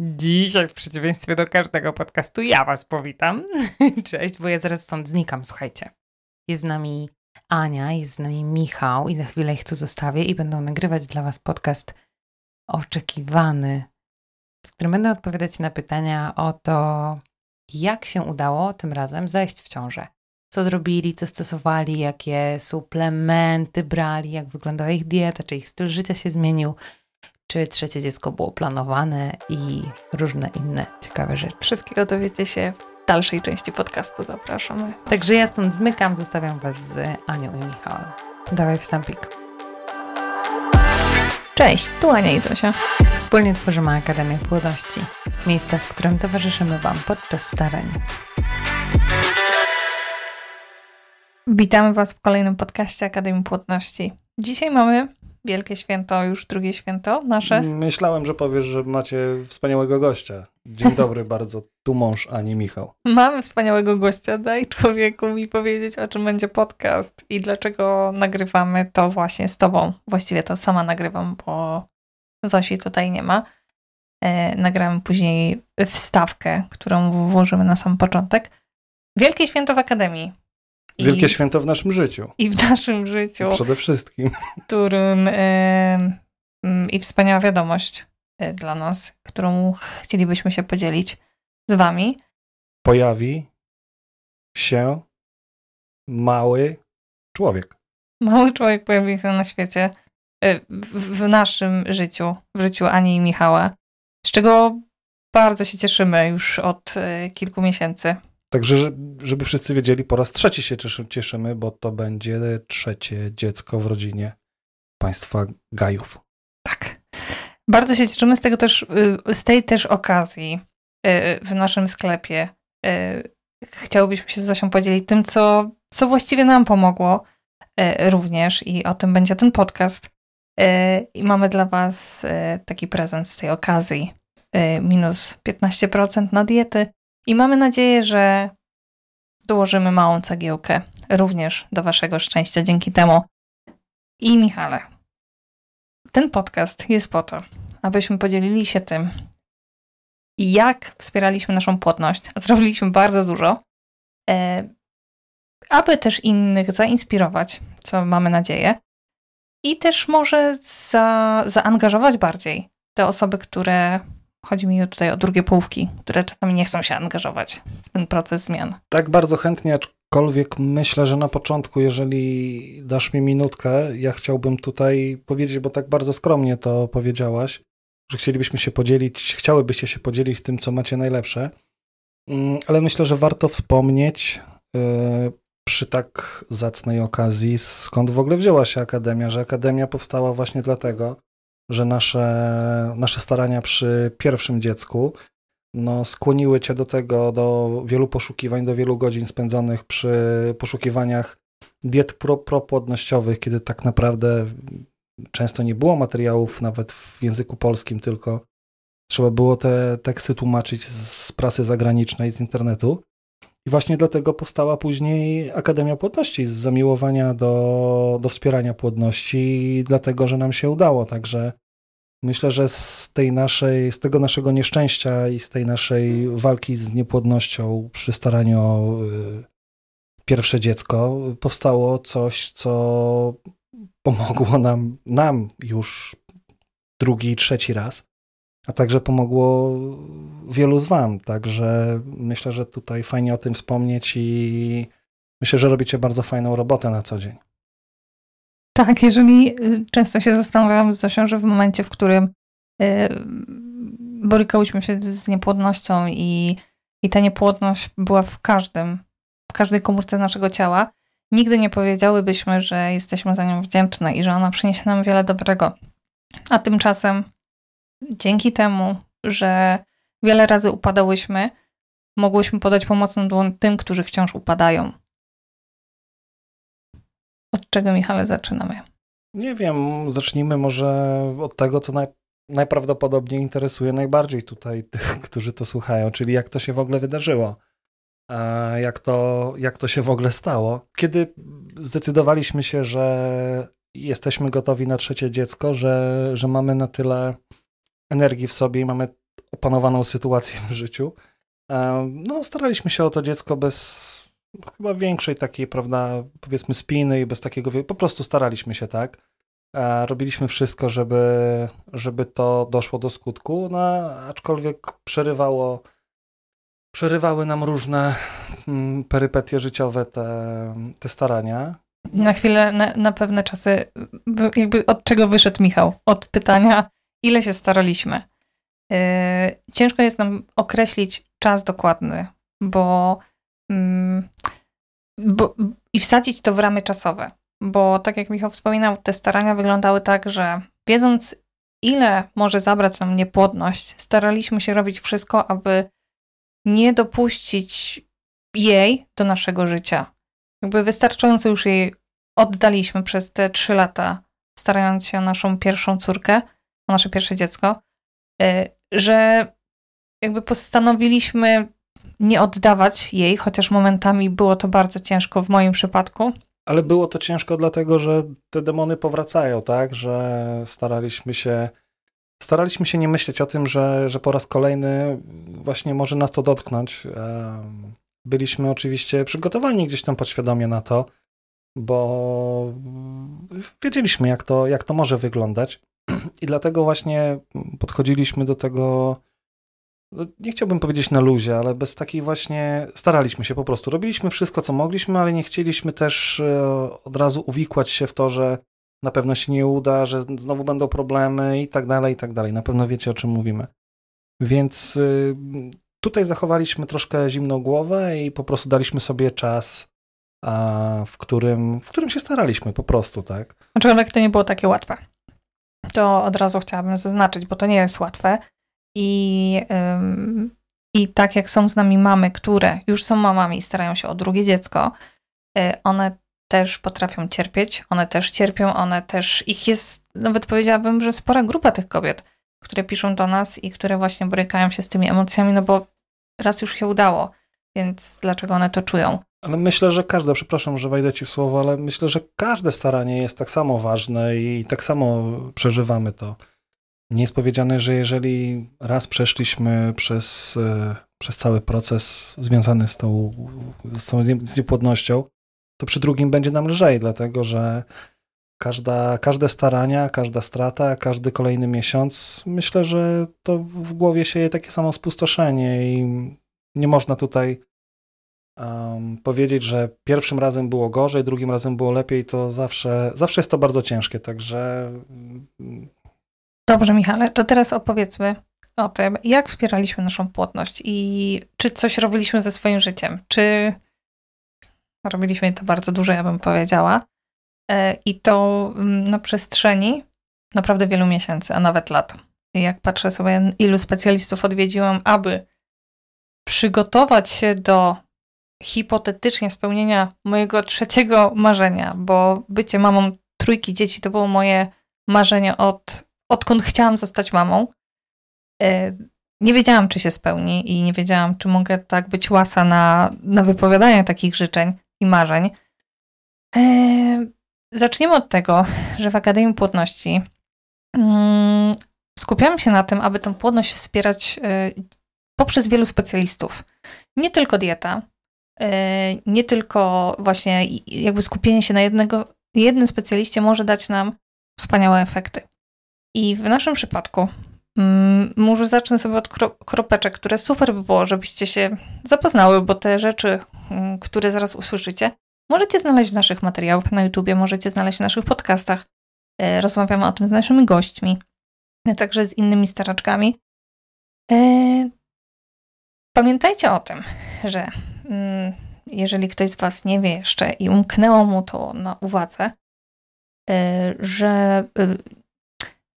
Dzisiaj w przeciwieństwie do każdego podcastu ja was powitam. Cześć, bo ja zaraz stąd znikam, słuchajcie. Jest z nami Ania, jest z nami Michał i za chwilę ich tu zostawię i będą nagrywać dla was podcast oczekiwany, w którym będę odpowiadać na pytania o to, jak się udało tym razem zajść w ciążę. Co zrobili, co stosowali, jakie suplementy brali, jak wyglądała ich dieta, czy ich styl życia się zmienił, czy trzecie dziecko było planowane i różne inne ciekawe rzeczy. Wszystkiego dowiecie się w dalszej części podcastu. Zapraszamy. Także ja stąd zmykam, zostawiam Was z Anią i Michałem. Dawaj wstępik. Cześć, tu Ania i Zosia. Wspólnie tworzymy Akademię Płodności. Miejsce, w którym towarzyszymy Wam podczas starań. Witamy Was w kolejnym podcaście Akademii Płodności. Dzisiaj mamy wielkie święto, już drugie święto nasze. Myślałem, że powiesz, że macie wspaniałego gościa. Dzień dobry bardzo, tu mąż Ani Michał. Mamy wspaniałego gościa, daj człowieku mi powiedzieć, o czym będzie podcast i dlaczego nagrywamy to właśnie z Tobą. Właściwie to sama nagrywam, bo Zosi tutaj nie ma. E, nagramy później wstawkę, którą włożymy na sam początek. Wielkie święto w Akademii. Wielkie I, święto w naszym życiu. I w naszym życiu. Przede wszystkim. Którym y, i wspaniała wiadomość y, dla nas, którą chcielibyśmy się podzielić z wami. Pojawi się mały człowiek. Mały człowiek pojawi się na świecie, y, w, w naszym życiu, w życiu Ani i Michała, z czego bardzo się cieszymy już od y, kilku miesięcy. Także, żeby wszyscy wiedzieli, po raz trzeci się cieszymy, bo to będzie trzecie dziecko w rodzinie państwa Gajów. Tak. Bardzo się cieszymy z tego też, y, z tej też okazji y, w naszym sklepie. Y, chciałobyśmy się z Zosią podzielić tym, co, co właściwie nam pomogło również i o tym będzie ten podcast. I mamy dla Was taki prezent z tej okazji. Minus 15% na diety i mamy nadzieję, że dołożymy małą cegiełkę również do Waszego szczęścia dzięki temu. I Michale, ten podcast jest po to, abyśmy podzielili się tym, jak wspieraliśmy naszą płodność, a zrobiliśmy bardzo dużo, e, aby też innych zainspirować, co mamy nadzieję, i też może za, zaangażować bardziej te osoby, które Chodzi mi tutaj o drugie połówki, które czasami nie chcą się angażować w ten proces zmian. Tak, bardzo chętnie, aczkolwiek myślę, że na początku, jeżeli dasz mi minutkę, ja chciałbym tutaj powiedzieć, bo tak bardzo skromnie to powiedziałaś, że chcielibyśmy się podzielić, chciałybyście się podzielić tym, co macie najlepsze, mm, ale myślę, że warto wspomnieć yy, przy tak zacnej okazji, skąd w ogóle wzięła się Akademia, że Akademia powstała właśnie dlatego, że nasze, nasze starania przy pierwszym dziecku no, skłoniły cię do tego, do wielu poszukiwań, do wielu godzin spędzonych przy poszukiwaniach diet pro, propłodnościowych, kiedy tak naprawdę często nie było materiałów nawet w języku polskim, tylko trzeba było te teksty tłumaczyć z prasy zagranicznej, z internetu. I właśnie dlatego powstała później Akademia Płodności z zamiłowania do, do wspierania płodności, dlatego że nam się udało. Także myślę, że z tej naszej, z tego naszego nieszczęścia i z tej naszej walki z niepłodnością przy staraniu o y, pierwsze dziecko powstało coś, co pomogło nam, nam już drugi, trzeci raz a także pomogło wielu z Wam. Także myślę, że tutaj fajnie o tym wspomnieć i myślę, że robicie bardzo fajną robotę na co dzień. Tak, jeżeli y, często się zastanawiam z Zosią, że w momencie, w którym y, borykałyśmy się z niepłodnością i, i ta niepłodność była w każdym, w każdej komórce naszego ciała, nigdy nie powiedziałybyśmy, że jesteśmy za nią wdzięczne i że ona przyniesie nam wiele dobrego. A tymczasem dzięki temu, że wiele razy upadałyśmy, mogłyśmy podać pomocną dłoń tym, którzy wciąż upadają. Od czego, Michale, zaczynamy? Nie wiem, zacznijmy może od tego, co naj, najprawdopodobniej interesuje najbardziej tutaj tych, którzy to słuchają, czyli jak to się w ogóle wydarzyło. Jak to, jak to się w ogóle stało. Kiedy zdecydowaliśmy się, że jesteśmy gotowi na trzecie dziecko, że, że mamy na tyle energii w sobie i mamy opanowaną sytuację w życiu. No, staraliśmy się o to dziecko bez chyba większej takiej, prawda, powiedzmy spiny i bez takiego, po prostu staraliśmy się, tak. Robiliśmy wszystko, żeby, żeby to doszło do skutku, no aczkolwiek przerywało, przerywały nam różne mm, perypetie życiowe te, te starania. Na chwilę, na, na pewne czasy, jakby od czego wyszedł Michał? Od pytania, ile się staraliśmy. Yy, ciężko jest nam określić czas dokładny, bo, yy, bo i wsadzić to w ramy czasowe. Bo tak jak Michał wspominał, te starania wyglądały tak, że wiedząc, ile może zabrać nam niepłodność, staraliśmy się robić wszystko, aby nie dopuścić jej do naszego życia. Jakby wystarczająco już jej oddaliśmy przez te trzy lata, starając się o naszą pierwszą córkę, o nasze pierwsze dziecko, y, że jakby postanowiliśmy nie oddawać jej, chociaż momentami było to bardzo ciężko w moim przypadku. Ale było to ciężko dlatego, że te demony powracają, tak? Że staraliśmy się staraliśmy się nie myśleć o tym, że, że po raz kolejny właśnie może nas to dotknąć. Byliśmy oczywiście przygotowani gdzieś tam podświadomie na to, bo wiedzieliśmy, jak to, jak to może wyglądać. I dlatego właśnie podchodziliśmy do tego, no, nie chciałbym powiedzieć na luzie, ale bez takiej właśnie, staraliśmy się po prostu. Robiliśmy wszystko, co mogliśmy, ale nie chcieliśmy też e, od razu uwikłać się w to, że na pewno się nie uda, że znowu będą problemy i tak dalej, i tak dalej. Na pewno wiecie, o czym mówimy. Więc y, tutaj zachowaliśmy troszkę zimną głowę i po prostu daliśmy sobie czas, w którym, w którym się staraliśmy po prostu, tak? Aczkolwiek to nie było takie łatwe. To od razu chciałabym zaznaczyć, bo to nie jest łatwe. I, i tak jak są z nami mamy, które już są mamami i starają się o drugie dziecko, y, one też potrafią cierpieć, one też cierpią, one też, ich jest, nawet powiedziałabym, że spora grupa tych kobiet, które piszą do nas i które właśnie borykają się z tymi emocjami, no bo raz już się udało, więc dlaczego one to czują? Ale myślę, że każde, przepraszam, że wejdę ci w słowo, ale myślę, że każde staranie jest tak samo ważne i tak samo przeżywamy to. Nie jest powiedziane, że jeżeli raz przeszliśmy przez, e, przez cały proces związany z tą, z tą niepłodnością, to przy drugim będzie nam lżej, dlatego że każda, każde starania, każda strata, każdy kolejny miesiąc, myślę, że to w głowie sieje takie samo spustoszenie i nie można tutaj um, powiedzieć, że pierwszym razem było gorzej, drugim razem było lepiej, to zawsze, zawsze jest to bardzo ciężkie, także... Mm, Dobrze, Michale, to teraz opowiedzmy o tym, jak wspieraliśmy naszą płodność i czy coś robiliśmy ze swoim życiem, czy Robiliśmy to bardzo dużo, ja bym powiedziała. E, I to mm, na przestrzeni naprawdę wielu miesięcy, a nawet lat. Jak patrzę sobie, ilu specjalistów odwiedziłam, aby przygotować się do hipotetycznie spełnienia mojego trzeciego marzenia, bo bycie mamą trójki dzieci to było moje marzenie od, odkąd chciałam zostać mamą. E, nie wiedziałam, czy się spełni i nie wiedziałam, czy mogę tak być łasa na, na wypowiadanie takich życzeń i marzeń. Eee, zaczniemy od tego, że w Akademii Płodności mm, skupiamy się na tym, aby tę płodność wspierać e, poprzez wielu specjalistów. Nie tylko dieta, e, nie tylko właśnie jakby skupienie się na jednego, jednym specjaliście może dać nam wspaniałe efekty. I w naszym przypadku mm, może zacznę sobie od kropeczek, które super by było, żebyście się zapoznały, bo te rzeczy, Mm, które zaraz usłyszycie, możecie znaleźć w naszych materiałach na YouTubie, możecie znaleźć w naszych podcastach. E, rozmawiamy o tym z naszymi gośćmi, e, także z innymi staraczkami. E, pamiętajcie o tym, że jeżeli ktoś z Was nie wie jeszcze i umknęło mu to na uwadze, że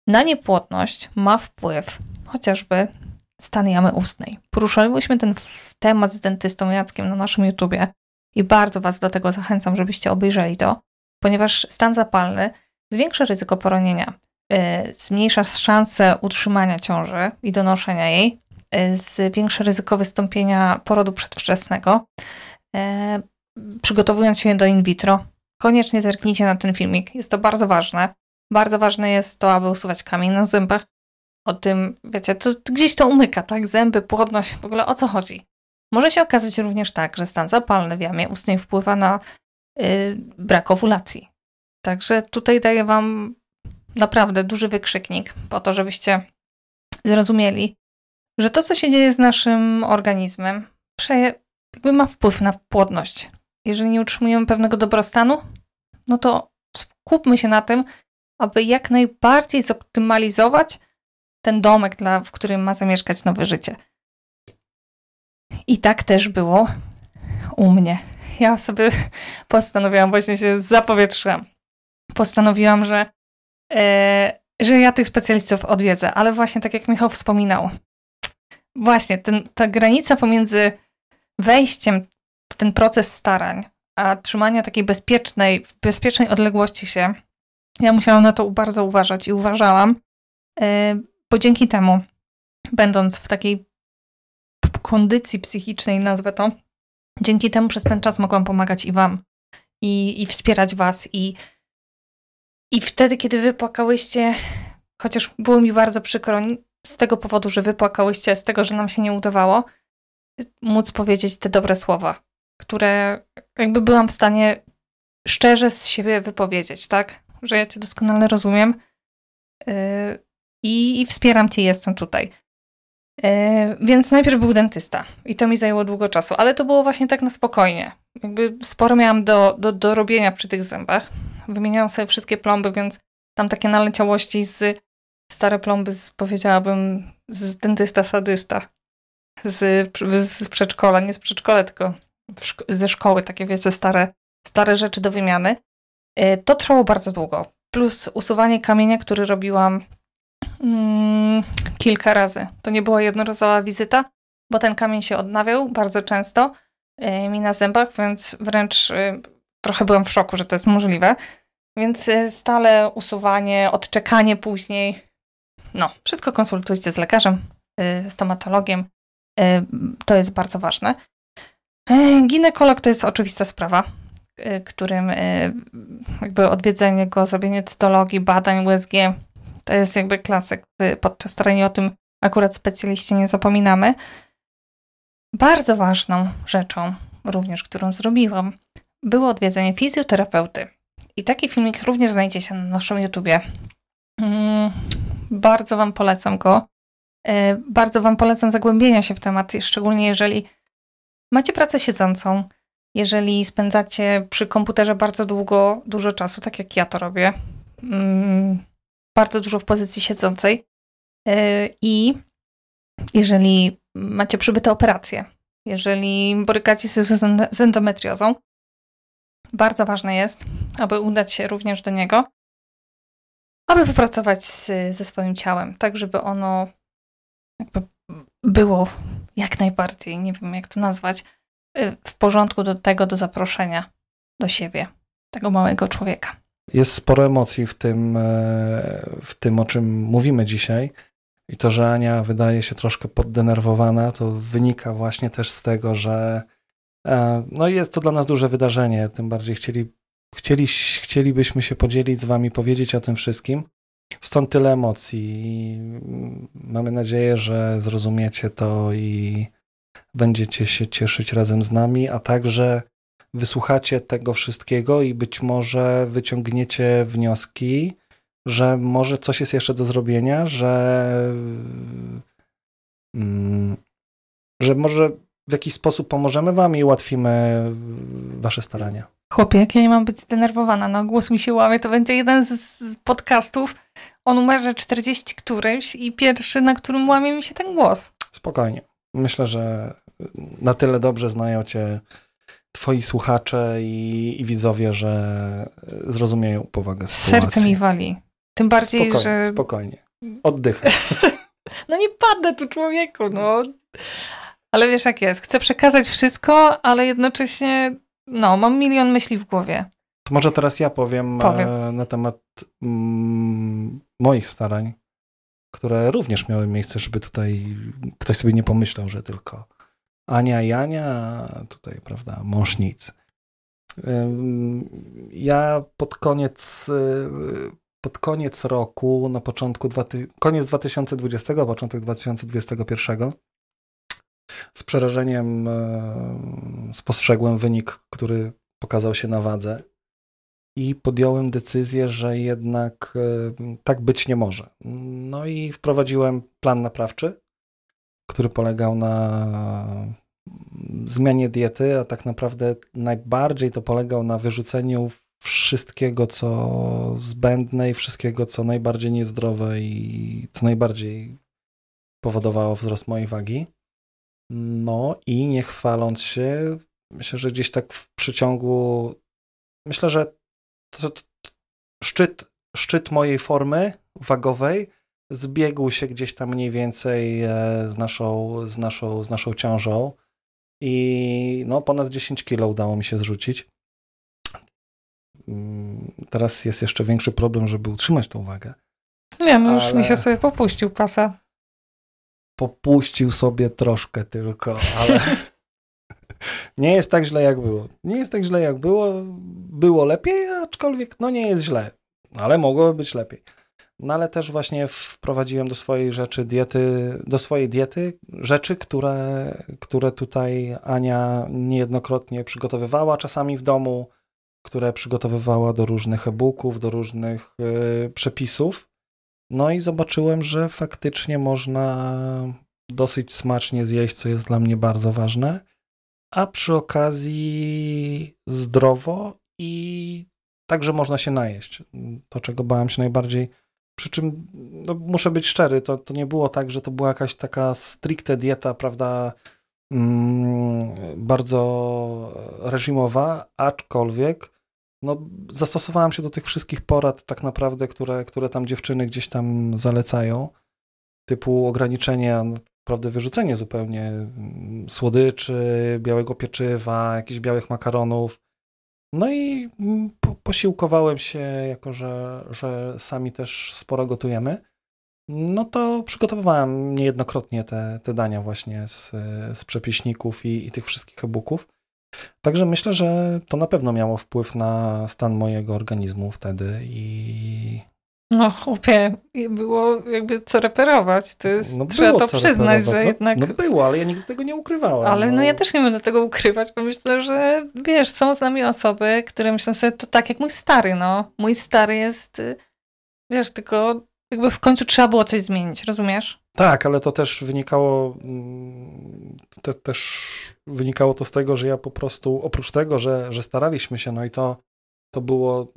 na niepłodność ma wpływ chociażby stan jamy ustnej. Poruszyliśmy ten temat z dentystą Jackiem na naszym YouTubie i bardzo Was do tego zachęcam, żebyście obejrzeli to, ponieważ stan zapalny zwiększa ryzyko poronienia, y, zmniejsza szanse utrzymania ciąży i donoszenia jej, y, zwiększa ryzyko wystąpienia porodu przedwczesnego. Y, przygotowując się do in vitro, koniecznie zerknijcie na ten filmik. Jest to bardzo ważne. Bardzo ważne jest to, aby usuwać kamień na zębach, o tym, wiecie, to gdzieś to umyka, tak? Zęby, płodność, w ogóle o co chodzi? Może się okazać również tak, że stan zapalny w jamie ustnej wpływa na y, brak owulacji. Także tutaj daję Wam naprawdę duży wykrzyknik po to, żebyście zrozumieli, że to, co się dzieje z naszym organizmem, jakby ma wpływ na płodność. Jeżeli nie utrzymujemy pewnego dobrostanu, no to skupmy się na tym, aby jak najbardziej zoptymalizować ten domek, dla, w którym ma zamieszkać nowe życie. I tak też było u mnie. Ja sobie postanowiłam, właśnie się zapowietrzyłam. Postanowiłam, że, e, że ja tych specjalistów odwiedzę, ale właśnie tak jak Michał wspominał, właśnie ten, ta granica pomiędzy wejściem w ten proces starań, a trzymania takiej bezpiecznej, bezpiecznej odległości się, ja musiałam na to bardzo uważać i uważałam, e, bo dzięki temu, będąc w takiej kondycji psychicznej, nazwę to, dzięki temu przez ten czas mogłam pomagać i Wam, i, i wspierać Was, i, i wtedy, kiedy Wy płakałyście, chociaż było mi bardzo przykro z tego powodu, że Wy płakałyście, z tego, że nam się nie udawało, móc powiedzieć te dobre słowa, które jakby byłam w stanie szczerze z siebie wypowiedzieć, tak? Że ja Cię doskonale rozumiem yy, i wspieram Cię, jestem tutaj. Yy, więc najpierw był dentysta i to mi zajęło długo czasu, ale to było właśnie tak na spokojnie. Jakby sporo miałam do, do, do robienia przy tych zębach. Wymieniałam sobie wszystkie plomby, więc tam takie naleciałości z stare plomby, z, powiedziałabym, z dentysta sadysta. Z, z przedszkola, nie z przedszkola, tylko szko ze szkoły, takie wiecie, stare, stare rzeczy do wymiany. Yy, to trwało bardzo długo. Plus usuwanie kamienia, który robiłam mm, kilka razy. To nie była jednorazowa wizyta, bo ten kamień się odnawiał bardzo często yy, mi na zębach, więc wręcz yy, trochę byłam w szoku, że to jest możliwe. Więc stale usuwanie, odczekanie później. No, wszystko konsultujcie z lekarzem, y, stomatologiem. Y, to jest bardzo ważne. Y, ginekolog to jest oczywista sprawa, którym jakby odwiedzenie go, zrobienie cytologii, badań USG to jest jakby klasyk. Podczas starania o tym akurat specjaliści nie zapominamy. Bardzo ważną rzeczą, również którą zrobiłam, było odwiedzenie fizjoterapeuty. I taki filmik również znajdzie się na naszym YouTubie. Bardzo Wam polecam go. E, bardzo Wam polecam zagłębienia się w temat, szczególnie jeżeli macie pracę siedzącą, jeżeli spędzacie przy komputerze bardzo długo, dużo czasu, tak jak ja to robię. Mm, bardzo dużo w pozycji siedzącej. E, I jeżeli macie przybyte operacje, jeżeli borykacie się z endometriozą, bardzo ważne jest, aby udać się również do niego, aby popracować z, ze swoim ciałem, tak żeby ono było jak najbardziej, nie wiem jak to nazwać, e, w porządku do tego, do zaproszenia do siebie, tego małego człowieka. Jest sporo emocji w tym, e, w tym, o czym mówimy dzisiaj. I to, że Ania wydaje się troszkę poddenerwowana, to wynika właśnie też z tego, że e, no jest to dla nas duże wydarzenie. Tym bardziej chcieli, chcieli, chcielibyśmy się podzielić z Wami, powiedzieć o tym wszystkim. Stąd tyle emocji. Mamy nadzieję, że zrozumiecie to i będziecie się cieszyć razem z nami, a także wysłuchacie tego wszystkiego i być może wyciągniecie wnioski, że może coś jest jeszcze do zrobienia, że, mm, że może w jakiś sposób pomożemy wam i ułatwimy wasze starania. Chłopie, jak ja nie mam być zdenerwowana, no głos mi się łamie, to będzie jeden z podcastów o numerze 40 którymś i pierwszy, na którym łamie mi się ten głos. Spokojnie. Myślę, że na tyle dobrze znają cię twoi słuchacze i, i widzowie, że zrozumieją powagę sytuacji. Serce mi wali. Tym bardziej, spokojnie, że... Spokojnie. Oddychaj. no nie padnę tu człowieku, no. Ale wiesz jak jest. Chcę przekazać wszystko, ale jednocześnie no, mam milion myśli w głowie. To może teraz ja powiem e, Powiedz. na temat mm, moich starań, które również miały miejsce, żeby tutaj ktoś sobie nie pomyślał, że tylko Ania i Ania, tutaj, prawda, mąż nic. Ja pod koniec pod koniec roku, na początku, koniec 2020, początek 2021 z przerażeniem e, spostrzegłem wynik, który pokazał się na wadze i podjąłem decyzję, że jednak e, tak być nie może. No i wprowadziłem plan naprawczy, który polegał na zmianie diety, a tak naprawdę najbardziej to polegał na wyrzuceniu wszystkiego, co zbędne i wszystkiego, co najbardziej niezdrowe i co najbardziej powodowało wzrost mojej wagi. No i nie chwaląc się, myślę, że gdzieś tak w przeciągu, myślę, że to, to, to szczyt, szczyt mojej formy wagowej zbiegł się gdzieś tam mniej więcej e, z naszą, z naszą, z naszą ciążą i no ponad 10 kilo udało mi się zrzucić. Mm, teraz jest jeszcze większy problem, żeby utrzymać tą wagę. Nie, no już ale... mi się sobie popuścił pasa. Popuścił sobie troszkę tylko, ale nie jest tak źle jak było. Nie jest tak źle jak było. Było lepiej, aczkolwiek no nie jest źle, ale mogło być lepiej. No ale też właśnie wprowadziłem do swojej rzeczy diety, do swojej diety rzeczy, które, które tutaj Ania niejednokrotnie przygotowywała czasami w domu, które przygotowywała do różnych e-booków, do różnych y, przepisów. No i zobaczyłem, że faktycznie można dosyć smacznie zjeść, co jest dla mnie bardzo ważne, a przy okazji zdrowo i także można się najeść. To, czego bałem się najbardziej. Przy czym no, muszę być szczery, to, to nie było tak, że to była jakaś taka stricte dieta, prawda, mm, bardzo reżimowa, aczkolwiek no, zastosowałem się do tych wszystkich porad tak naprawdę, które, które tam dziewczyny gdzieś tam zalecają, typu ograniczenie, naprawdę wyrzucenie zupełnie mm, słodyczy, białego pieczywa, jakichś białych makaronów. No i mm, po, posiłkowałem się, jako że, że sami też sporo gotujemy. No to przygotowywałem niejednokrotnie te, te dania właśnie z, z przepiśników i, i tych wszystkich e-booków. Także myślę, że to na pewno miało wpływ na stan mojego organizmu wtedy i. No chłopie, było jakby co reperować. To jest, no trzeba to przyznać, że no, jednak... No było, ale ja nigdy tego nie ukrywałem. Ale no. no ja też nie będę tego ukrywać, bo myślę, że wiesz, są z nami osoby, które myślą sobie, to tak jak mój stary, no. Mój stary jest, y, wiesz, tylko jakby w końcu trzeba było coś zmienić, rozumiesz? Tak, ale to też wynikało mm, te, też wynikało to z tego, że ja po prostu oprócz tego, że, że staraliśmy się, no i to, to było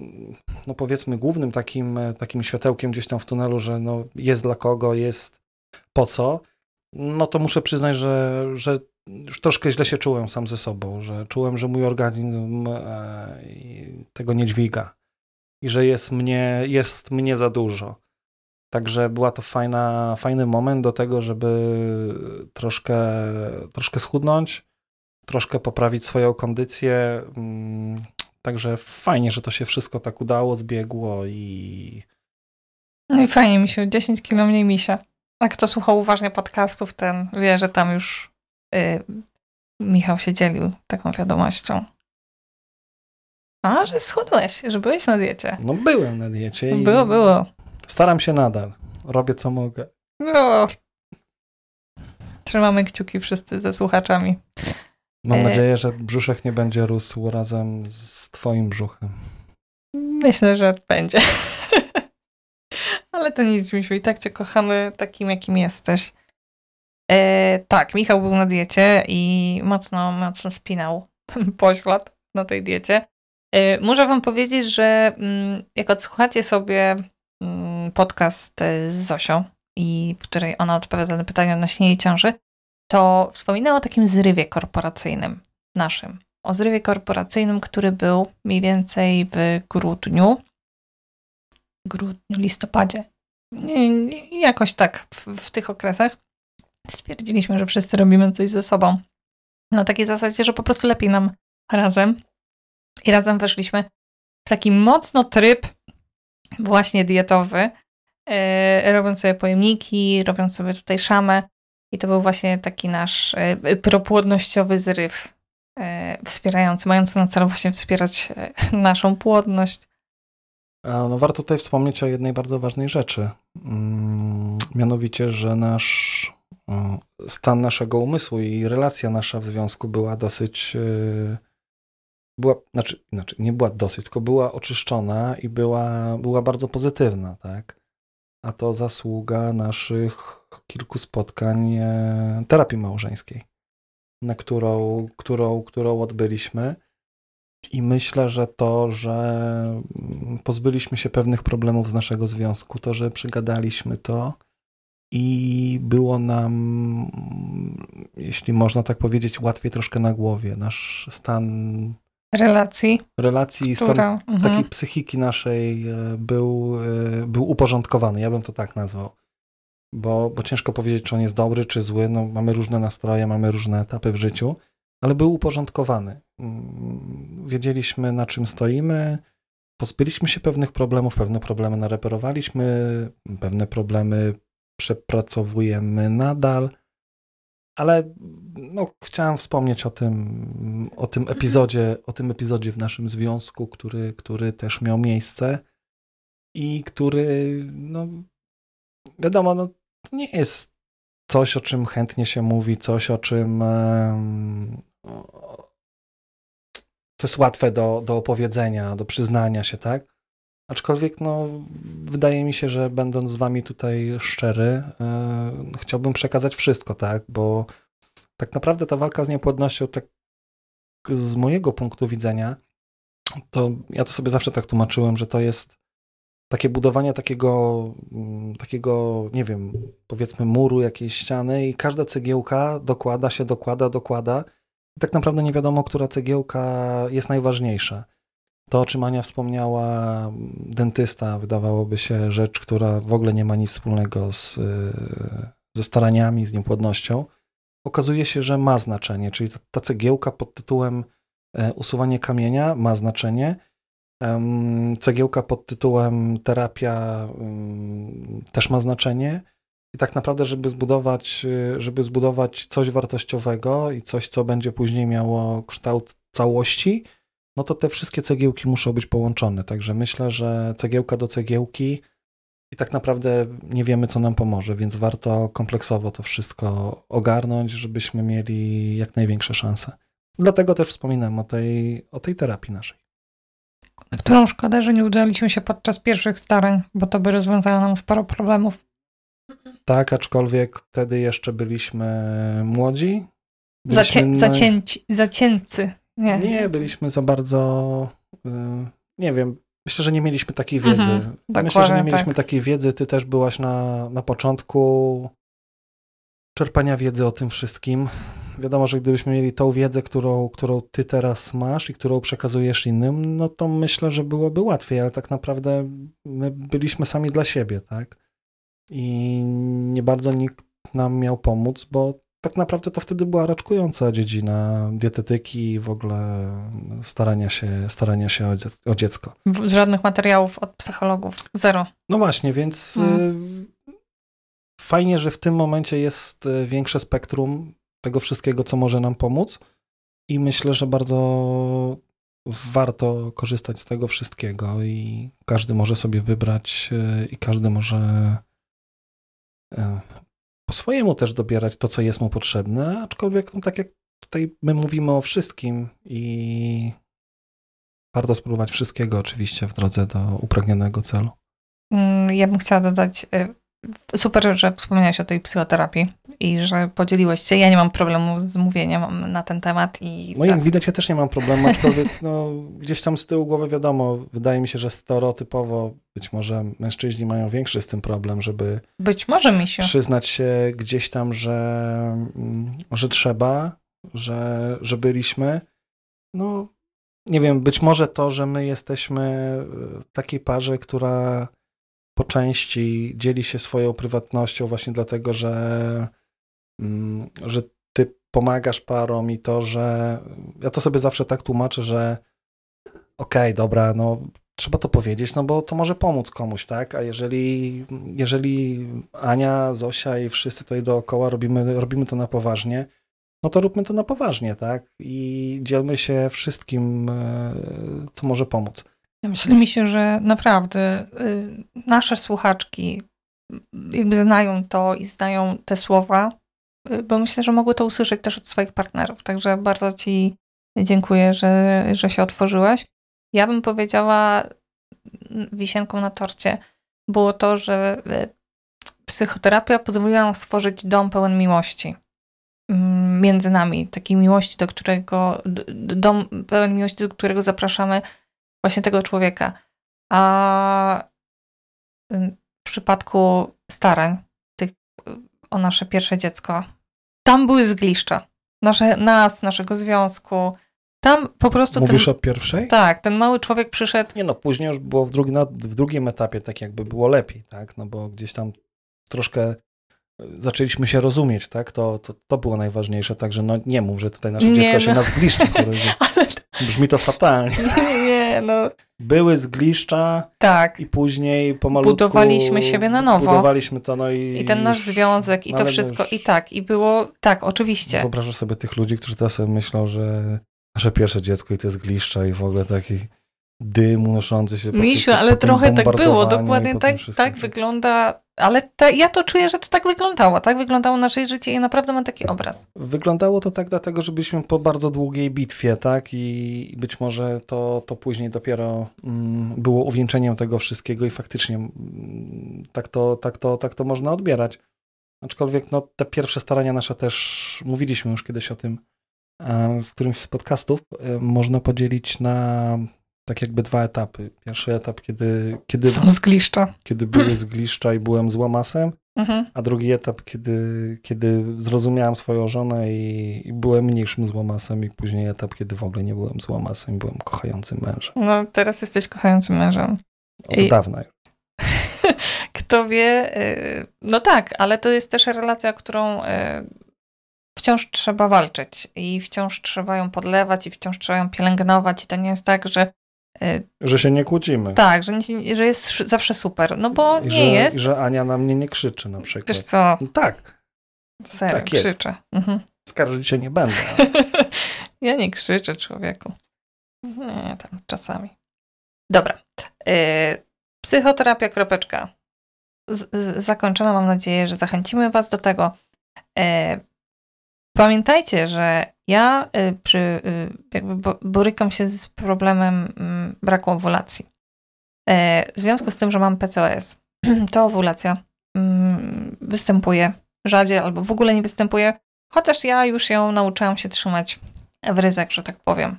no powiedzmy głównym takim, takim światełkiem gdzieś tam w tunelu, że no jest dla kogo, jest po co, no to muszę przyznać, że, że już troszkę źle się czułem sam ze sobą, że czułem, że mój organizm e, tego nie dźwiga i że jest mnie, jest mnie za dużo. Także była to fajna, fajny moment do tego, żeby troszkę, troszkę schudnąć, troszkę poprawić swoją kondycję. Mm, także fajnie, że to się wszystko tak udało, zbiegło i. No i fajnie mi się, 10 kilo mniej misia. A kto słuchał uważnie podcastów, ten wie, że tam już yy, Michał się dzielił taką wiadomością. A, że schudłeś, że byłeś na diecie. No byłem na diecie. Było, było. Staram się nadal. Robię co mogę. No. Trzymamy kciuki wszyscy ze słuchaczami. Mam e... nadzieję, że brzuszek nie będzie rósł razem z twoim brzuchem. Myślę, że będzie. Ale to nic, Misiu. I tak cię kochamy takim, jakim jesteś. E, tak, Michał był na diecie i mocno, mocno spinał poślad na tej diecie. E, muszę wam powiedzieć, że mm, jak odsłuchacie sobie podcast z Zosią, i w której ona odpowiada na pytania odnośnie jej ciąży, to wspominała o takim zrywie korporacyjnym naszym. O zrywie korporacyjnym, który był mniej więcej w grudniu, grudniu, listopadzie, jakoś tak w, w tych okresach. Stwierdziliśmy, że wszyscy robimy coś ze sobą. Na takiej zasadzie, że po prostu lepiej nam razem. I razem weszliśmy w taki mocno tryb właśnie dietowy, e, robiąc sobie pojemniki, robiąc sobie tutaj szamę. I to był właśnie taki nasz e, propłodnościowy zryw, e, wspierający, mający na celu właśnie wspierać naszą płodność. No, warto tutaj wspomnieć o jednej bardzo ważnej rzeczy. Mm, mianowicie, że nasz stan naszego umysłu i relacja nasza w związku była dosyć. Była, znaczy, znaczy, nie była dosyć, tylko była oczyszczona i była, była bardzo pozytywna, tak? A to zasługa naszych kilku spotkań e, terapii małżeńskiej, na którą, którą, którą odbyliśmy. I myślę, że to, że mm, pozbyliśmy się pewnych problemów z naszego związku, to, że przygadaliśmy to i było nam, jeśli można tak powiedzieć, łatwiej troszkę na głowie. Nasz stan relacji, relacji która, stan mhm. takiej psychiki naszej e, był, e, był uporządkowany. Ja bym to tak nazwał. Bo, bo ciężko powiedzieć, czy on jest dobry, czy zły. No, mamy różne nastroje, mamy różne etapy w życiu ale był uporządkowany. Mm, wiedzieliśmy, na czym stoimy, pozbyliśmy się pewnych problemów, pewne problemy nareperowaliśmy, pewne problemy przepracowujemy nadal, ale no, chciałem wspomnieć o tym, o tym epizodzie, o tym epizodzie w naszym związku, który, który też miał miejsce i który, no, wiadomo, no, to nie jest coś, o czym chętnie się mówi, coś, o czym co jest łatwe do, do opowiedzenia, do przyznania się, tak? Aczkolwiek, no, wydaje mi się, że będąc z wami tutaj szczery, yy, chciałbym przekazać wszystko, tak? Bo tak naprawdę ta walka z niepłodnością, tak z mojego punktu widzenia, to ja to sobie zawsze tak tłumaczyłem, że to jest takie budowanie takiego, mm, takiego, nie wiem, powiedzmy muru, jakiejś ściany i każda cegiełka dokłada się, dokłada, dokłada tak naprawdę nie wiadomo, która cegiełka jest najważniejsza. To, o czym Ania wspomniała, dentysta, wydawałoby się rzecz, która w ogóle nie ma nic wspólnego z, ze staraniami, z niepłodnością. Okazuje się, że ma znaczenie, czyli ta, ta cegiełka pod tytułem e, usuwanie kamienia ma znaczenie. Cegiełka pod tytułem terapia też ma znaczenie. I tak naprawdę, żeby zbudować, żeby zbudować coś wartościowego i coś, co będzie później miało kształt całości, no to te wszystkie cegiełki muszą być połączone. Także myślę, że cegiełka do cegiełki i tak naprawdę nie wiemy, co nam pomoże, więc warto kompleksowo to wszystko ogarnąć, żebyśmy mieli jak największe szanse. Dlatego też wspominam o tej, o tej terapii naszej. Którą szkoda, że nie udaliśmy się podczas pierwszych starań, bo to by rozwiązało nam sporo problemów. Tak, aczkolwiek wtedy jeszcze byliśmy młodzi. Byliśmy Zacię, zacięci, zacięcy. Nie. nie, byliśmy za bardzo, y, nie wiem, myślę, że nie mieliśmy takiej wiedzy. Mhm, myślę, że nie mieliśmy tak. takiej wiedzy. Ty też byłaś na, na początku czerpania wiedzy o tym wszystkim. Wiadomo, że gdybyśmy mieli tą wiedzę, którą, którą ty teraz masz i którą przekazujesz innym, no to myślę, że byłoby łatwiej, ale tak naprawdę my byliśmy sami dla siebie, tak? i nie bardzo nikt nam miał pomóc, bo tak naprawdę to wtedy była raczkująca dziedzina dietetyki i w ogóle starania się, starania się o, dziecko. Żadnych materiałów od psychologów, zero. No właśnie, więc hmm. fajnie, że w tym momencie jest y, większe spektrum tego wszystkiego, co może nam pomóc i myślę, że bardzo warto korzystać z tego wszystkiego i każdy może sobie wybrać y, i każdy może po swojemu też dobierać to, co jest mu potrzebne, aczkolwiek no, tak jak tutaj my mówimy o wszystkim i warto spróbować wszystkiego oczywiście w drodze do upragnionego celu. Mm, ja bym chciała dodać, y, Super, że wspomniałeś o tej psychoterapii i że podzieliłeś się. Ja nie mam problemu z mówieniem na ten temat. I no tak. jak widać, ja też nie mam problemu, aczkolwiek no, gdzieś tam z tyłu głowy wiadomo, wydaje mi się, że stereotypowo być może mężczyźni mają większy z tym problem, żeby być może mi się. przyznać się gdzieś tam, że, mm, że trzeba, że, że byliśmy. No nie wiem, być może to, że my jesteśmy w takiej parze, która po części dzieli się swoją prywatnością właśnie dlatego, że, mm, że ty pomagasz parom i to, że ja to sobie zawsze tak tłumaczę, że okej, okay, dobra, no trzeba to powiedzieć, no bo to może pomóc komuś, tak? A jeżeli, jeżeli Ania, Zosia i wszyscy tutaj dookoła robimy, robimy to na poważnie, no to róbmy to na poważnie, tak? I dzielmy się wszystkim, e, co może pomóc. Myślę mi się, że naprawdę y, nasze słuchaczki jakby znają to i znają te słowa, y, bo myślę, że mogły to usłyszeć też od swoich partnerów. Także bardzo Ci dziękuję, że, że się otworzyłaś. Ja bym powiedziała wisienką na torcie było to, że y, psychoterapia pozwoliła nam stworzyć dom pełen miłości mm, między nami, takiej miłości, do którego, dom pełen miłości, do którego zapraszamy właśnie tego człowieka. A w przypadku starań tych o nasze pierwsze dziecko, tam były zgliszcza. Nasze, nas, naszego związku. Tam po prostu. Mówisz ten, o pierwszej? Tak, ten mały człowiek przyszedł. Nie no, później już było w, drugi, w drugim etapie tak jakby było lepiej, tak? No bo gdzieś tam troszkę e, zaczęliśmy się rozumieć, tak? To, to, to było najważniejsze, także no nie mów, że tutaj nasze nie, dziecko no. się nas gliszczy. Brzmi to fatalnie. Nie, no. Były zgliszcza. Tak. I później pomalutku... Budowaliśmy siebie na nowo. Budowaliśmy to, no i... I ten nasz związek, i to wszystko, i tak, i było... Tak, oczywiście. Wyobrażasz sobie tych ludzi, którzy teraz sobie myślą, że nasze pierwsze dziecko i to jest gliszcza i w ogóle taki dym unoszący się. Misiu, ale trochę tak było, dokładnie tak, tak wygląda, ale ja to czuję, że to tak wyglądało, tak wyglądało nasze życie i naprawdę mam taki obraz. Wyglądało to tak dlatego, że byliśmy po bardzo długiej bitwie, tak i być może to, to później dopiero mm, było uwieńczeniem tego wszystkiego i faktycznie mm, tak, to, tak, to, tak to można odbierać. Aczkolwiek no, te pierwsze starania nasze też, mówiliśmy już kiedyś o tym e, w którymś z podcastów, e, można podzielić na tak jakby dwa etapy. Pierwszy etap, kiedy... kiedy Są zgliszcza. Kiedy były zgliszcza i byłem złamasem, mhm. a drugi etap, kiedy, kiedy zrozumiałem swoją żonę i, i byłem mniejszym złamasem i później etap, kiedy w ogóle nie byłem złamasem, byłem kochającym mężem. No teraz jesteś kochającym mężem. Od I... dawna już. Kto wie, y, no tak, ale to jest też relacja, którą y, wciąż trzeba walczyć i wciąż trzeba ją podlewać i wciąż trzeba ją pielęgnować i to nie jest tak, że że się nie kłócimy. Tak, że, nie, że jest zawsze super. No bo I nie że, jest. Że Ania na mnie nie krzyczy na przykład. Wiesz co? No tak. Serio, tak jest. krzyczę. Mhm. Skarżyć się nie będę. ja nie krzyczę człowieku. Nie, tam czasami. Dobra. Yy, psychoterapia kropeczka. Z, z, zakończona. Mam nadzieję, że zachęcimy Was do tego. Yy, pamiętajcie, że ja y, przy, y, jakby borykam się z problemem mm, braku owulacji. E, w związku z tym, że mam PCOS, to owulacja mm, występuje rzadziej albo w ogóle nie występuje, chociaż ja już ją nauczyłam się trzymać w ryzach, że tak powiem.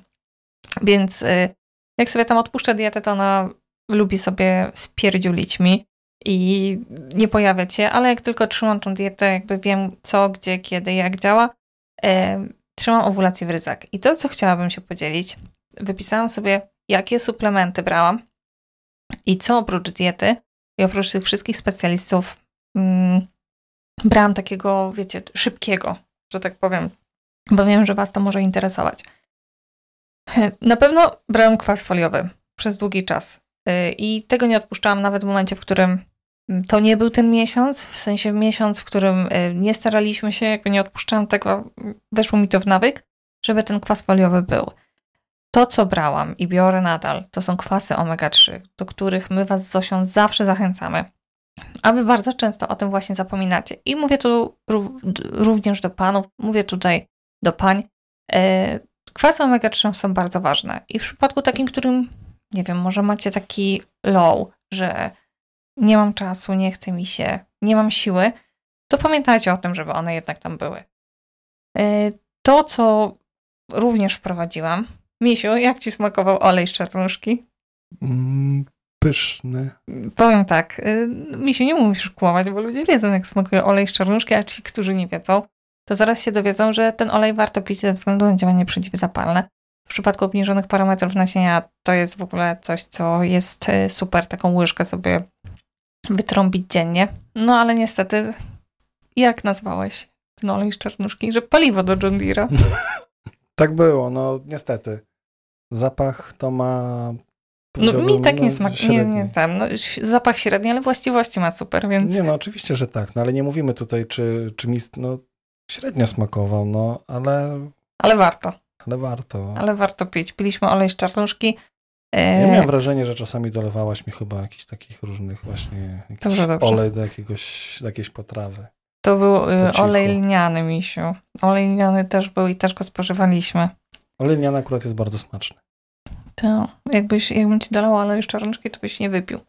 Więc y, jak sobie tam odpuszczę dietę, to ona lubi sobie spierdziulić mi i nie pojawiać się, ale jak tylko trzymam tą dietę, jakby wiem co, gdzie, kiedy, jak działa, e, trzymam owulację w ryzach. I to, co chciałabym się podzielić, wypisałam sobie, jakie suplementy brałam i co oprócz diety i oprócz tych wszystkich specjalistów mm, brałam takiego, wiecie, szybkiego, że tak powiem, bo wiem, że Was to może interesować. Na pewno brałam kwas foliowy przez długi czas y, i tego nie odpuszczałam nawet w momencie, w którym to nie był ten miesiąc, w sensie miesiąc, w którym y, nie staraliśmy się, jakby nie odpuszczałam tego, weszło mi to w nawyk, żeby ten kwas foliowy był. To, co brałam i biorę nadal, to są kwasy omega-3, do których my Was z Zosią zawsze zachęcamy. A Wy bardzo często o tym właśnie zapominacie. I mówię tu również do panów, mówię tutaj do pań. Y, kwasy omega-3 są bardzo ważne. I w przypadku takim, którym, nie wiem, może macie taki low, że nie mam czasu, nie chce mi się, nie mam siły, to pamiętajcie o tym, żeby one jednak tam były. E, to, co również wprowadziłam. Misiu, jak ci smakował olej z czarnuszki? Mm, pyszny. Powiem tak, e, Misiu, nie musisz kłamać, bo ludzie wiedzą, jak smakuje olej z czarnuszki, a ci, którzy nie wiedzą, to zaraz się dowiedzą, że ten olej warto pić ze względu na działanie przeciwzapalne. W przypadku obniżonych parametrów nasienia to jest w ogóle coś, co jest e, super. Taką łyżkę sobie wytrąbić dziennie. No ale niestety, jak nazwałeś ten olej z czarnuszki? Że paliwo do John Deere'a. tak było, no niestety. Zapach to ma... No mi tak nie no, smakuje, nie, nie ten, no, zapach średni, ale właściwości ma super, więc... Nie, no oczywiście, że tak, no ale nie mówimy tutaj, czy, czy mi no, średnio smakował, no ale... Ale warto. Ale warto. Ale warto pić. Piliśmy olej z czarnuszki, Ja E, miałem wrażenie, że czasami dolewałaś mi chyba jakichś takich różnych właśnie jakiś olej do jakiegoś, do jakiejś potrawy. To był Po y, olej lniany, misiu. Olej lniany też był i też go spożywaliśmy. Olej lniany akurat jest bardzo smaczny. To jakbyś, jakbym ci dolała olej z czarnuszki, to byś nie wypił.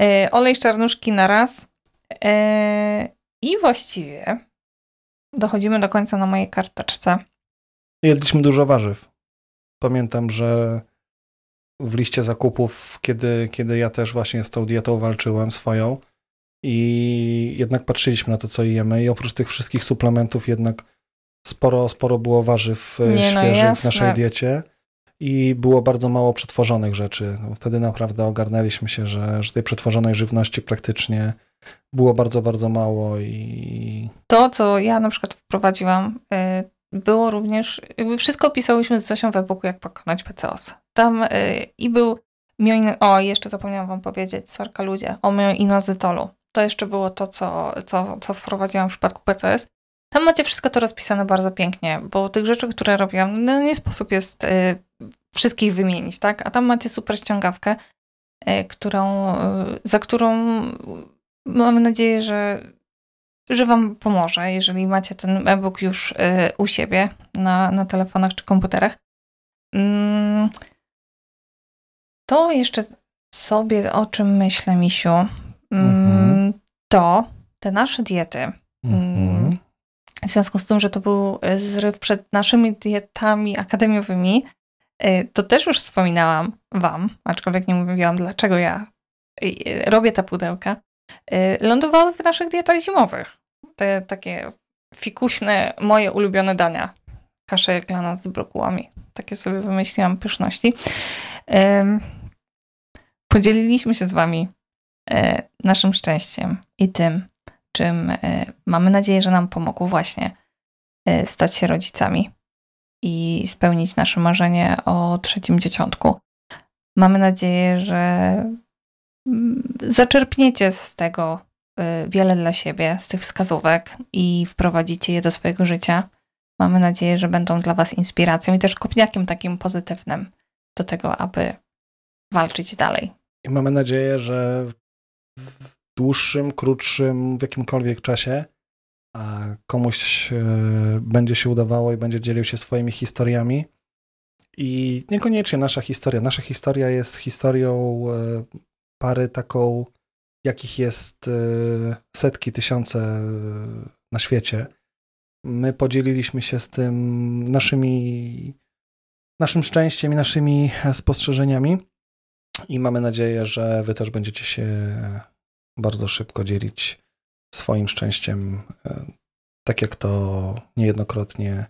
E, olej z czarnuszki na raz. E, I właściwie dochodzimy do końca na mojej karteczce. Jedliśmy dużo warzyw. Pamiętam, że w liście zakupów, kiedy, kiedy ja też właśnie z tą dietą walczyłem swoją i jednak patrzyliśmy na to, co jemy i oprócz tych wszystkich suplementów jednak sporo, sporo było warzyw e, Nie, no świeżych w jasne. naszej diecie i było bardzo mało przetworzonych rzeczy. No, wtedy naprawdę ogarnęliśmy się, że, że tej przetworzonej żywności praktycznie było bardzo, bardzo mało i To, co ja na przykład wprowadziłam, y, było również, wszystko opisałyśmy z Zosią w e-booku, jak pokonać PCOS. Tam y, i był mioin, o jeszcze zapomniałam wam powiedzieć, sorka ludzie, o mioinozytolu. To jeszcze było to, co, co, co wprowadziłam w przypadku PCOS. Tam macie wszystko to rozpisane bardzo pięknie, bo tych rzeczy, które robiłam, no nie sposób jest y, wszystkich wymienić, tak? A tam macie super ściągawkę, y, którą, y, za którą mamy nadzieję, że że Wam pomoże, jeżeli macie ten e-book już y, u siebie na, na telefonach czy komputerach. To jeszcze sobie o czym myślę, Misiu, mm, Mhm. to te nasze diety, Mhm. Mm. w związku z tym, że to był zryw przed naszymi dietami akademiowymi, y, to też już wspominałam Wam, aczkolwiek nie mówiłam, dlaczego ja y, robię te pudełka, y, lądowały w naszych dietach zimowych. Te takie fikuśne, moje ulubione dania. Kasze jaglana z brokułami. Takie sobie wymyśliłam pyszności. Podzieliliśmy się z Wami e, naszym szczęściem i tym, czym e, mamy nadzieję, że nam pomogło właśnie e, stać się rodzicami i spełnić nasze marzenie o trzecim dzieciątku. Mamy nadzieję, że mm, zaczerpniecie z tego wiele dla siebie, z tych wskazówek i wprowadzicie je do swojego życia. Mamy nadzieję, że będą dla Was inspiracją i też kopniakiem takim pozytywnym do tego, aby walczyć dalej. I mamy nadzieję, że w dłuższym, krótszym, w jakimkolwiek czasie komuś e, będzie się udawało i będzie dzielił się swoimi historiami. I niekoniecznie nasza historia. Nasza historia jest historią e, pary taką, jakich jest e, setki, tysiące na świecie. My podzieliliśmy się z tym naszymi, naszym szczęściem i naszymi spostrzeżeniami. I mamy nadzieję, że Wy też będziecie się bardzo szybko dzielić swoim szczęściem, e, tak jak to niejednokrotnie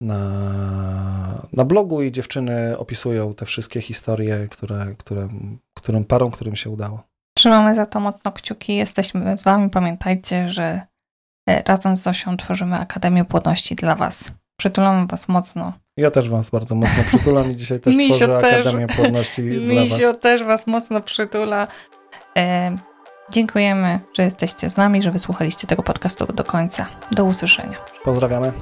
na, na blogu i dziewczyny opisują te wszystkie historie, które, które, którym parom, którym się udało. Trzymamy za to mocno kciuki. Jesteśmy z Wami. Pamiętajcie, że e, razem z Zosią tworzymy Akademię Płodności dla Was. Przytulamy Was mocno. Ja też Was bardzo mocno przytulam i dzisiaj też Misio tworzę też. Akademię Płodności dla Misio Was. też Was mocno przytula. E, dziękujemy, że jesteście z nami, że wysłuchaliście tego podcastu do końca. Do usłyszenia. Pozdrawiamy.